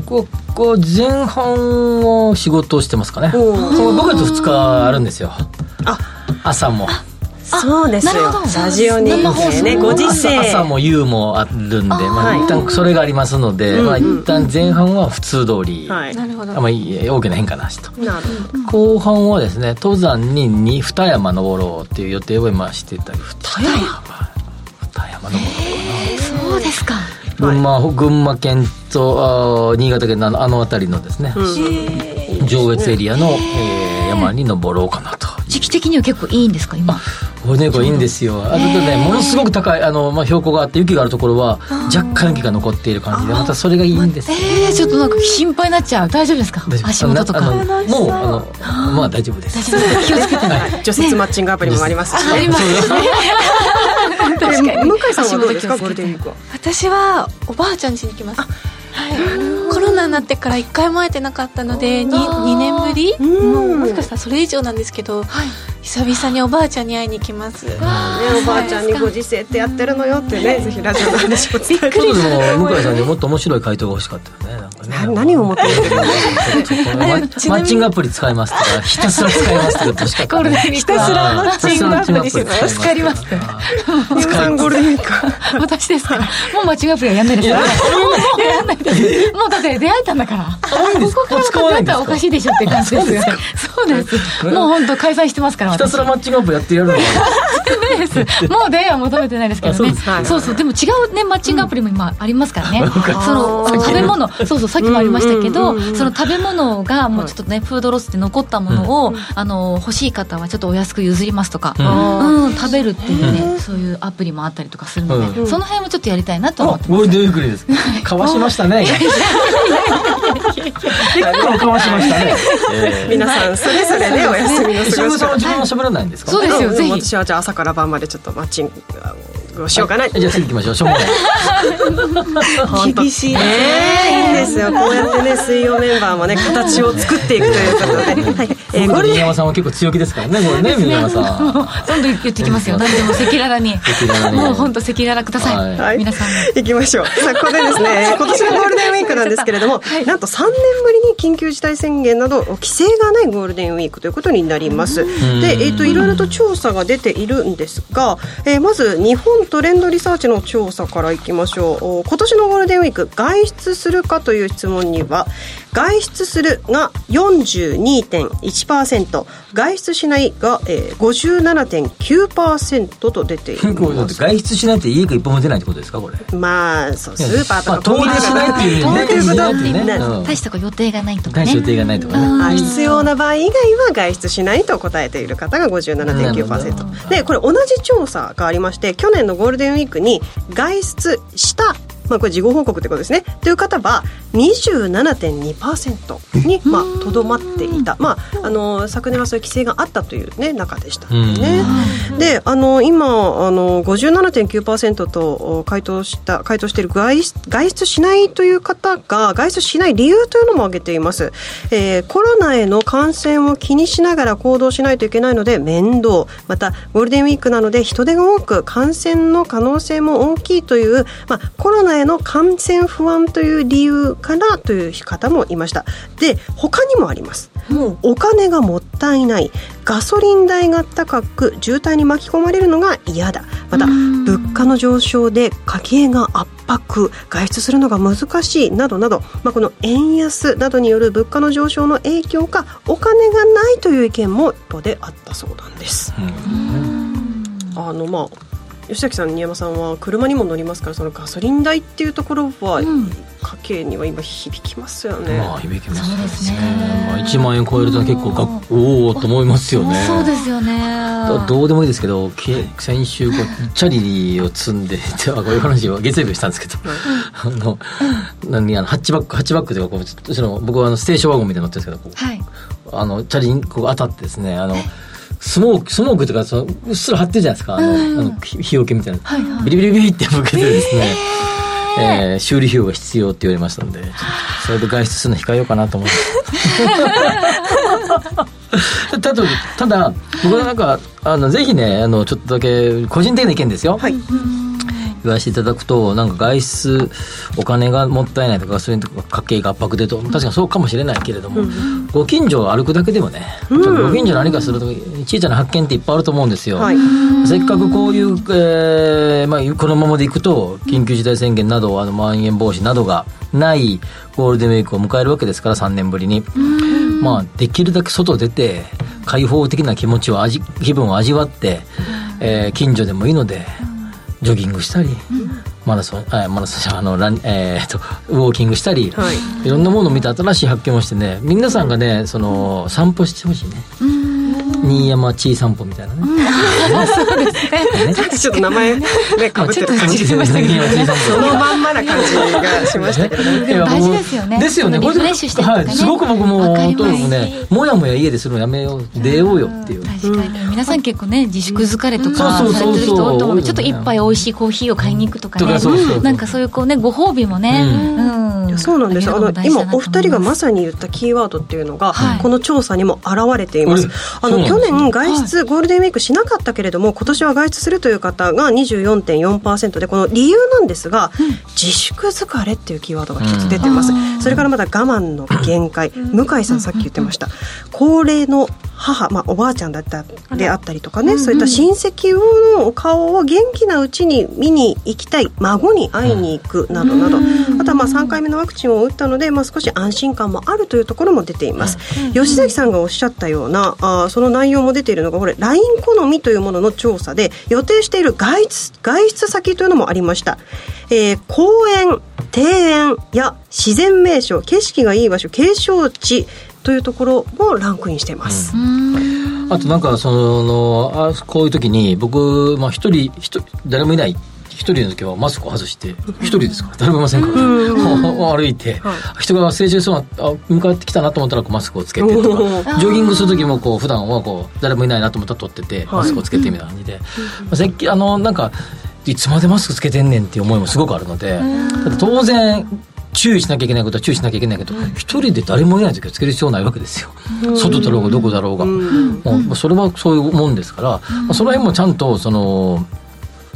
ここ前半は仕事をしてますかね。
おー。
そう5月2日あるんですよ。
あ。
朝も
そうですよ。
なるほど
ラジオ日経ねご時世。
朝朝も夕もあるんでまあ、
はい
一旦それがありますので、まあ、一旦前半は普通通り、
はい。
なるほど。
あまり大きな変化なしと。
なる
後半はですね登山にに二山登ろうっていう予定を今してたり二山？二山？登ろうかな。
そうですか。
群馬群馬県とあー新潟県のあのあの辺りのですね、上越エリアの、えー山に登ろうかなと。
時期的には結構いいんですか今？
これねこれいいんですよ。あとねものすごく高いあの、まあ、標高があって雪があるところは若干雪が残っている感じでまたそれがいいんですよ。
えー、ちょっとなんか心配になっちゃう。大丈夫ですか？足元とか。
もうあのまあ大丈夫です。
気をつけて
除雪マッチングアプリもありますしね。
あります。ね <laughs> 確かに。
え向井さんはどうですか？
足元気をつけて。
ゴールデンウィークは
私はおばあちゃん家に行きますはい。コロナになってから一回も会えてなかったので 2, 2年ぶり？もうもしかしたらそれ以上なんですけど、久々におばあちゃんに会いに行きます。
ね、おばあちゃんにご時世ってやってるのよってね、ぜひラジオの話を伝えて。
ちょっとでも向井さんにもっと面白い回答が欲しかったよね。なんかね
な何を求めてるの
ママッチングアプリ使いますとかひたすら使いますとかかった、ね、
ひたすらマッチングアプリ
ひたすらマッチングアプリ
助か。ります。
皆さんゴールデンウィーク
私ですか？もうマッチングアプリはやんないですよもうやんないです。もうだって出会えたんだから。ここから出会ったらおかしいでしょって感じですよそうです。もう本当解散してますから
ひたすらマッチングアプリやってやるの
です <laughs> もう出会いは求めてないですけどね。
あそう
そうそう。でも違うねマッチングアプリも今ありますからね、<laughs>
か
その食べ物そうそうさっきもありましたけど、その食べ物がもうちょっとねフードロスで残ったものを、あの欲しい方はちょっとお安く譲りますとか、うん。食べるっていうねそういうアプリもあったりとかするので、
うん。
その辺もちょっとやりたいなと思ってます。
ゴールデンウィークにです。かわしましたね。<laughs> 結構かわしましたね、えー
皆さんそれぞれねお休みのし方。
自分は喋らないんですか？
そうですよ。
ん
ぜひ
私はじゃあ朝から晩までちょっとマッチングしようかな。
じゃあ次行きましょう。しょうもない。<laughs>
厳しい
ね。えいいんですよ。こうやってね水曜メンバーもね形を作っていくということで、はい。えーゴールデン
宮山さんは結構強気ですからね。これね宮山さん。
もうどんどん言ってきますよ。何でも赤裸々に。
赤裸々に。
もう本当赤裸々ください、
はい。
はい。
皆さん。も
行きましょう。さあ、ここでですね、<laughs> 今年のゴールデンウィークなんですけれども、なんと3年ぶりに緊急事態宣言など規制がないゴールデンウィークということになります。で、えっ、といろいろと調査が出ているんですが、えーまず日本トレンドリサーチの調査からいきましょう。今年のゴールデンウィーク外出するかという質問には、外出するが42.1%、外出しないが、えー、57.9%と出ています。
って外出しないって家が一歩も出ないってことですかこれ？
まあそうスーパーとか
まあ遠出しないっていうね。
遠出しないっていうね。
大した予定がないとかね。
大し予定がないとかね。
あ必要な場合以外は外出しないと答えている方が57.9%でこれ同じ調査がありまして去年のゴールデンウィークに外出したまあ、これ事後報告ってことですね。という方は27.2%にまあとどまっていた、まあ、あの昨年はそういう規制があったという、ね、中でしたね。であの今あの57.9%と回答した回答している外出外出しないという方が外出しない理由というのも挙げています、えーコロナへの感染を気にしながら行動しないといけないので面倒。またゴールデンウィークなので人手が多く感染の可能性も大きいという、まあ、コロナへの感染不安という理由からという方もいました。で他にもあります。お金がもったいない。ガソリン代が高く渋滞に巻き込まれるのが嫌だ。また物価の上昇で家計が圧迫。外出するのが難しい。などなど、まあ、この円安などによる物価の上昇の影響かお金がないという意見も一方であったそうなんです。あのまあ吉崎さん新山さんは車にも乗りますからそのガソリン代っていうところは、家計には今響きますよね。
まあ響きますね。すねまあ1万円超えると結構がおおと思いますよね。
そうですよね。
どうでもいいですけど、先週こうチャリを積んで <laughs> こういう話を月曜日したんですけど、あの何あのハッチバックハッチバックというかこうその僕はあのステーションワゴンみたいな乗ってるんですけど、はい、あのチャリにこう当たってですねあの。スモーク、スモークというか、そのうっすら張ってるじゃないですか。あの、あの日よけみたいな。はいはい、ビリビリビリって向けてですね、えー、えー、修理費用が必要って言われましたので、それで外出するの控えようかなと思います。<laughs> ただ、ただ、僕はなんか、あの、ぜひね、あの、ちょっとだけ、個人的な意見ですよ。はい。言わせていただくと、なんか外出、お金がもったいないとか、そういう家計が圧迫でと、確かにそうかもしれないけれども、うん、ご近所を歩くだけでもね、うん、ご近所何かすると、小さな発見っていっぱいあると思うんですよ。はい、せっかくこういう、えーまあ、このままでいくと、緊急事態宣言など、あのまん延防止などがないゴールデンウィークを迎えるわけですから、3年ぶりに。まあ、できるだけ外出て、開放的な気持ちを味、気分を味わって、えー、近所でもいいので、ジョギングしたり、マラソン、あマラソンあのラン、えーと、ウォーキングしたり、はい、いろんなものを見て新しい発見をしてね皆さんがねその散歩してほしいね。新山ちい散歩みたいなね。
そうですね。ちょっと名前ね、かぶってる感じしましたけど、そのまんまな感じがしましたけどね。
大事ですよね。
ですよね。
リフレッシュして
はい。すごく僕も、とにかくね、もやもや家でするのやめよう、出ようよっていう。
確かに。皆さん結構ね、自粛疲れとかされてる人多いと思うちょっと一杯美味しいコーヒーを買いに行くとかね。なんかそういうこうね、ご褒美もね。
うん。そうなんです。あの、今お二人がまさに言ったキーワードっていうのが、この調査にも現れています。あの、去年外出、ゴールデンウィークしなかったけれども今年は外出するという方が24.4%でこの理由なんですが、うん、自粛疲れっていうキーワードが一つ出てます、うん、それからまだ我慢の限界。向井さんさっき言ってました。高齢の母、まあ、おばあちゃんだったであったりとかね、そういった親戚のお顔を元気なうちに見に行きたい。孫に会いに行くなどなど、あとはまあ3回目のワクチンを打ったので、まあ、少し安心感もあるというところも出ています、吉崎さんがおっしゃったようなあその内容も出ているのがこれ LINE 好みというものの調査で予定している外出外出先というのもありました、えー、公園庭園や自然名所景色がいい場所景勝地というところもランクインしています。
あとなんかそのあこういう時に僕まあ一人一誰もいない。一人の時はマスクを外して一人ですから誰もいませんから、<laughs> 歩いて、人がすれ違いそうなあ向かってきたなと思ったらマスクをつけてとか。ジョギングする時もこう普段はこう誰もいないなと思ったら撮ってて、マスクをつけてみたいな感じで、まあ、あのなんかいつまでマスクつけてんねんっていう思いもすごくあるので当然注意しなきゃいけないことは注意しなきゃいけないけど一、人で誰もいない時はつける必要ないわけですよ、外だろうがどこだろうが、もうそれはそういうもんですから、まあ、その辺もちゃんとその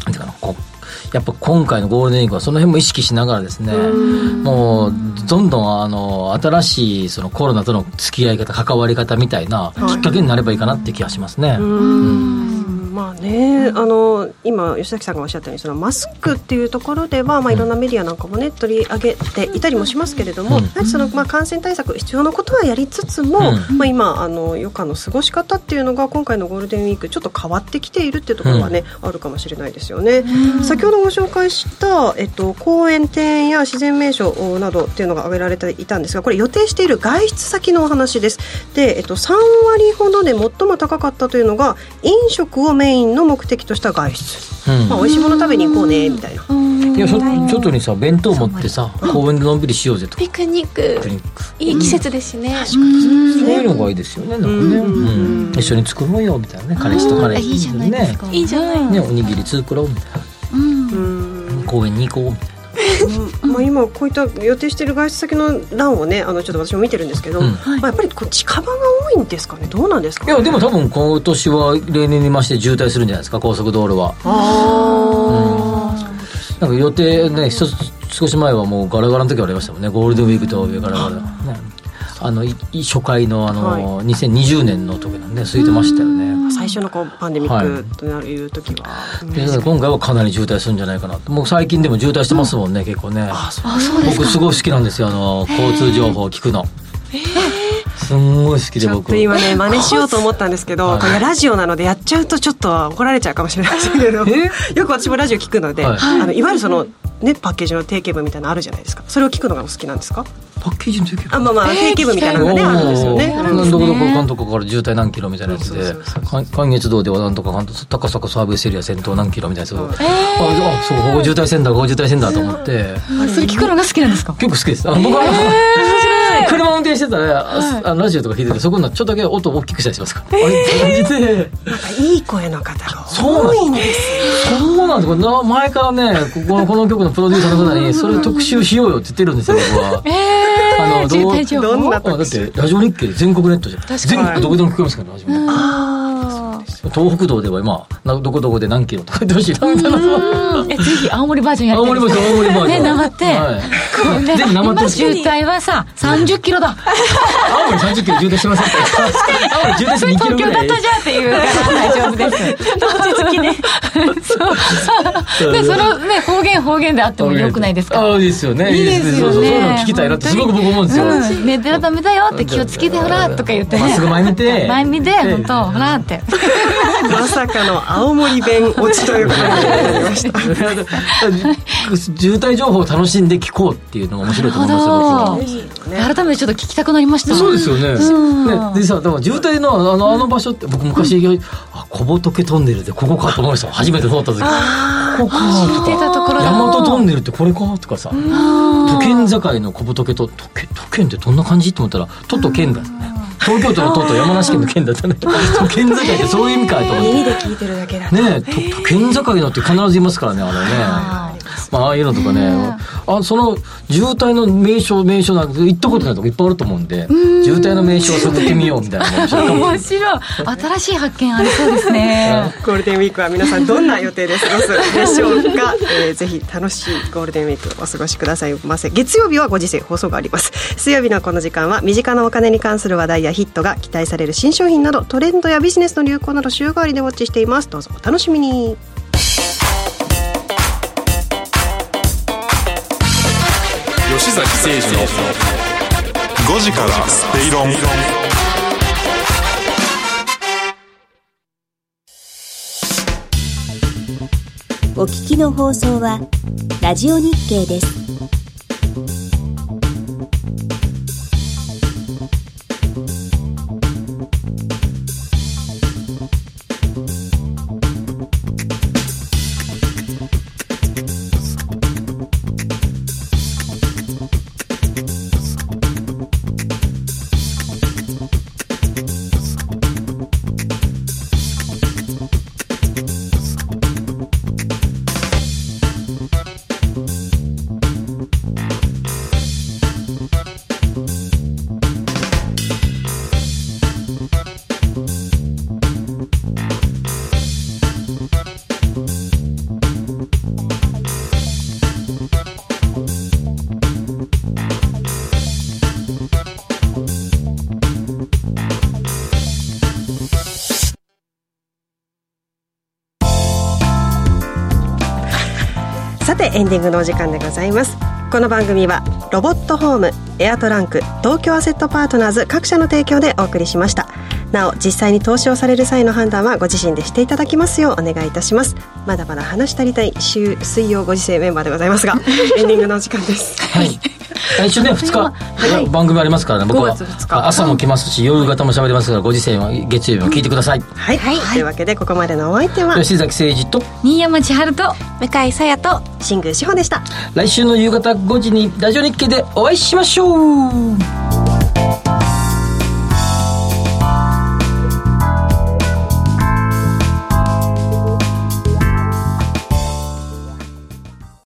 なんていうかなこうやっぱ今回のゴールデンウィークはその辺も意識しながらですねもうどんどんあの新しいそのコロナとの付き合い方関わり方みたいなきっかけになればいいかなって気がしますね。うん
まあね、あの今吉崎さんがおっしゃったようにそのマスクっていうところでは、まあ、いろんなメディアなんかもね取り上げていたりもしますけれども、うん、やはりその、まあ、感染対策必要なことはやりつつも、うん、まあ、今あの余暇の過ごし方っていうのが今回のゴールデンウィークちょっと変わってきているっていうところはね、うん、あるかもしれないですよね。先ほどご紹介した、えっと、公園庭園や自然名所などっていうのが挙げられていたんですがこれ予定している外出先のお話です。で、えっと、3割ほどで最も高かったというのが飲食をメインの目的とした外出、うん。まあ、美味しいもの食べに行こうねみたいな、
いや外にさ弁当持ってさ公園でのんびりしようぜと
ピクニック。いい季節ですしね、確かに。
そういうのがいいですよねなんかね、うん。一緒に作ろうよみたいなね彼氏と彼氏。
いいじゃないですか。いいじゃないね
おにぎり作ろうみたいな、うん、公園に行こうみたいな
まあ今こういった予定している外出先の欄をねあのちょっと私も見てるんですけど、うん、まあ、やっぱりこう近場が多いんですかね？どうなんですか、
ね、いやでも多分今年は例年に増して渋滞するんじゃないですか？高速道路は。ああ、うん、なんか予定ね少し前はもうガラガラの時ありましたもんね。ゴールデンウィークとガラガラ、ねあの初回のあの、はい、2020年の時なんで空いてましたよね。
最初のこうパンデミックという時は、
はい、今回はかなり渋滞するんじゃないかなもう最近でも渋滞してますもんね、うん、結構ね。あそう僕すごい好きなんですよあの交通情報を聞くの。えーすんごい好きで僕。
ちょっと今ね <laughs> 真似しようと思ったんですけど、
はい。
これラジオなのでやっちゃうとちょっと怒られちゃうかもしれないですけどよく私もラジオ聞くので、
はい。
あのいわゆるそのねパッケージの定型文みたいなのあるじゃないですか。それを聞くのがお好きなんですか？
パッケージの時
あまあまあ定型文みたいなのがね、あるんですよね。
どこどこかんとかから渋滞何キロみたいなやつで関越道ではなんとかかんと高坂サービスエリア先頭何キロみたいなやつを、ああそうここ渋滞線だここ渋滞線だと思って。
それ聞くのが好きなんですか？
結構好きです。あ僕は、車運転してたら、ああのラジオとか聞いててそこにちょっとだけ音大きくしたりしますか？ら、あれ感じで
いい声の方が
そうなんですそうなんです。これな前からねこここの曲のプロデューサーの方にそれ特集しようよって言ってるんですよ僕は。あのど
どんな
あだってラジオ日経で全国ネットじゃん。全国どこでも聞こえますからラジオ東北道では今などこどこで何キロとか言ってほしいな。みたいな
えぜひ青森バージョンやって
青森バージョン青森バージョン。
ねって、
はい。
ね
ぜひなまって
渋滞はさ30キロだ。
青森30キロ渋滞してませんか青森渋滞して2キロ
東京だったじゃんっていうから大丈夫です。落ち着きねそう。でそのね方言方言であってもよくないですか
ああいいですよね。
いいですよね。
そういうの聞きたいなってすごく僕思うんですよ、
うん、寝てるダメだよって気をつけてほらとか言って。ね
まっすぐ前見て。
前見て本当ほらって <laughs>
まさかの青森弁落ちということになりました。
渋滞情報を楽しんで聞こうっていうのも面白いと思いますよ
ね。改めてちょっと聞きたくなりました。
そうですよね。
うん。
ねでさ、でも渋滞のあのあの場所って僕昔、あ小仏トンネルでここかと思いました。初めて通った時。ここかと
聞いてたところだ。
大和トンネルってこれかとかさ。都県境の小仏と都県都県ってどんな感じ？と思ったら都と県だね。東京都の都と山梨県の県だったね。都県境ってそういう意味かと思って。
耳で聞いてるだけだ
ねえ、とと <laughs> 県境のって必ず言いますからね、あれね。まあ、ああいうのとかね、あその渋滞の名所、名所なんて行ったことないとこいっぱいあると思うんで、渋滞の名所を探ってみようみたいなの面白い <laughs>
面白い。新しい発見ありそうですね。<laughs>
ゴールデンウィークは皆さんどんな予定で過ごすでしょうか、<laughs> えーぜひ楽しいゴールデンウィークお過ごしください。ませ月曜日はご時世放送があります。水曜日のこの時間は身近なお金に関する話題やヒットが期待される新商品などトレンドやビジネスの流行など週替わりでウォッチしています。どうぞお楽しみに
崎誠二の5時からスペイロン
お聞きの放送はラジオ日経です。
エンディングのお時間でございます。この番組はロボットホームエアトランク東京アセットパートナーズ各社の提供でお送りしました。なお実際に投資をされる際の判断はご自身でしていただきますようお願いいたします。まだまだ話し足りたい週水曜ご時世メンバーでございますが <laughs> エンディングのお時間です。
はい。<laughs> 来週ね、2日、番組ありますからね、僕は。
5月2日。
朝も来ますし、夜型も喋りますから、ご時世は月曜日も聞いてください。
はい、というわけでここまでのお相手は。
吉崎誠二と、
新山千春と
向井さやと
新宮志保でした。
来週の夕方5時にラジオ日経でお会いしましょう